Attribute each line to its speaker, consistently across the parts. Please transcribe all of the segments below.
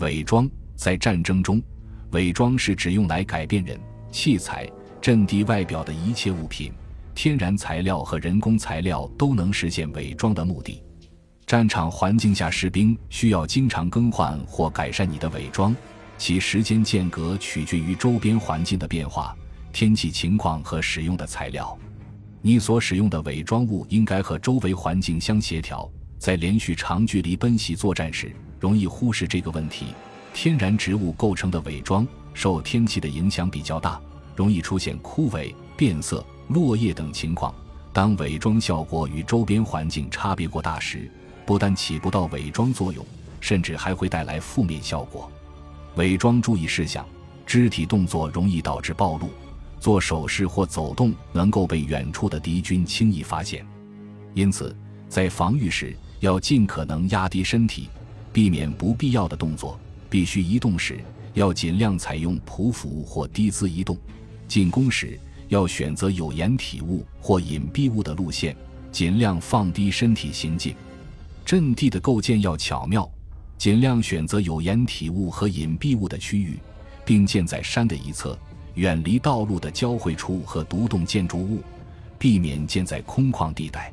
Speaker 1: 伪装在战争中，伪装是指用来改变人、器材、阵地外表的一切物品，天然材料和人工材料都能实现伪装的目的。战场环境下，士兵需要经常更换或改善你的伪装，其时间间隔取决于周边环境的变化、天气情况和使用的材料。你所使用的伪装物应该和周围环境相协调。在连续长距离奔袭作战时，容易忽视这个问题。天然植物构成的伪装受天气的影响比较大，容易出现枯萎、变色、落叶等情况。当伪装效果与周边环境差别过大时，不但起不到伪装作用，甚至还会带来负面效果。伪装注意事项：肢体动作容易导致暴露，做手势或走动能够被远处的敌军轻易发现。因此，在防御时，要尽可能压低身体，避免不必要的动作。必须移动时，要尽量采用匍匐或低姿移动；进攻时，要选择有掩体物或隐蔽物的路线，尽量放低身体行进。阵地的构建要巧妙，尽量选择有掩体物和隐蔽物的区域，并建在山的一侧，远离道路的交汇处和独栋建筑物，避免建在空旷地带。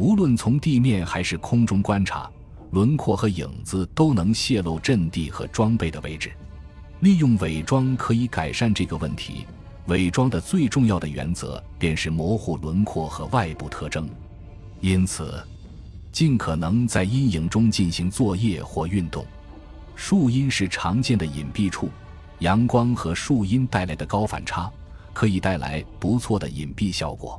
Speaker 1: 无论从地面还是空中观察，轮廓和影子都能泄露阵地和装备的位置。利用伪装可以改善这个问题。伪装的最重要的原则便是模糊轮廓和外部特征。因此，尽可能在阴影中进行作业或运动。树荫是常见的隐蔽处，阳光和树荫带来的高反差可以带来不错的隐蔽效果。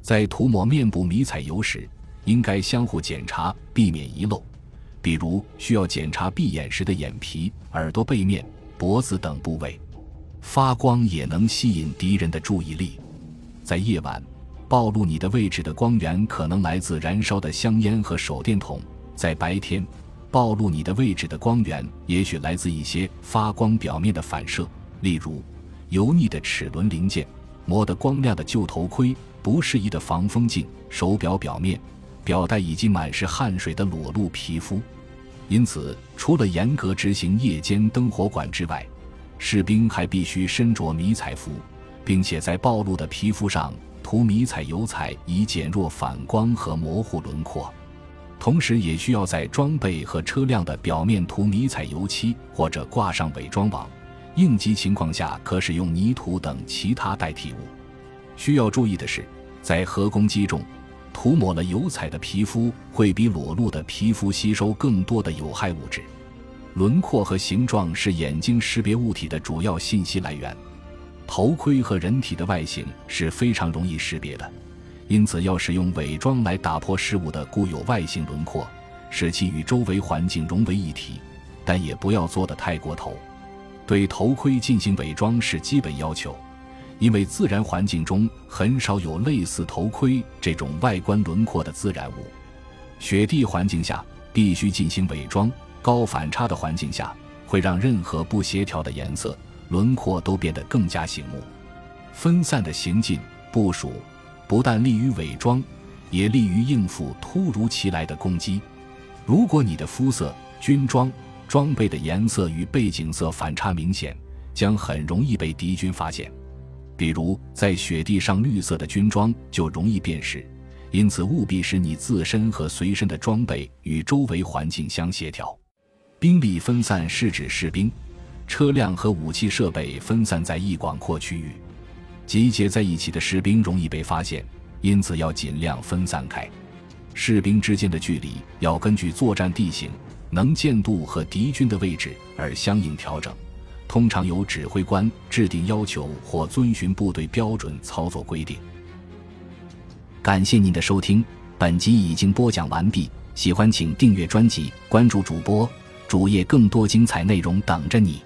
Speaker 1: 在涂抹面部迷彩油时，应该相互检查，避免遗漏。比如，需要检查闭眼时的眼皮、耳朵背面、脖子等部位。发光也能吸引敌人的注意力。在夜晚，暴露你的位置的光源可能来自燃烧的香烟和手电筒；在白天，暴露你的位置的光源也许来自一些发光表面的反射，例如油腻的齿轮零件、磨得光亮的旧头盔。不适宜的防风镜、手表表面、表带以及满是汗水的裸露皮肤，因此，除了严格执行夜间灯火管制外，士兵还必须身着迷彩服，并且在暴露的皮肤上涂迷彩油彩，以减弱反光和模糊轮廓。同时，也需要在装备和车辆的表面涂迷彩油漆，或者挂上伪装网。应急情况下，可使用泥土等其他代替物。需要注意的是，在核攻击中，涂抹了油彩的皮肤会比裸露的皮肤吸收更多的有害物质。轮廓和形状是眼睛识别物体的主要信息来源。头盔和人体的外形是非常容易识别的，因此要使用伪装来打破事物的固有外形轮廓，使其与周围环境融为一体。但也不要做得太过头。对头盔进行伪装是基本要求。因为自然环境中很少有类似头盔这种外观轮廓的自然物，雪地环境下必须进行伪装。高反差的环境下会让任何不协调的颜色轮廓都变得更加醒目。分散的行进部署不但利于伪装，也利于应付突如其来的攻击。如果你的肤色、军装、装备的颜色与背景色反差明显，将很容易被敌军发现。比如，在雪地上，绿色的军装就容易辨识，因此务必使你自身和随身的装备与周围环境相协调。兵力分散是指士兵、车辆和武器设备分散在一广阔区域，集结在一起的士兵容易被发现，因此要尽量分散开。士兵之间的距离要根据作战地形、能见度和敌军的位置而相应调整。通常由指挥官制定要求或遵循部队标准操作规定。感谢您的收听，本集已经播讲完毕。喜欢请订阅专辑，关注主播主页，更多精彩内容等着你。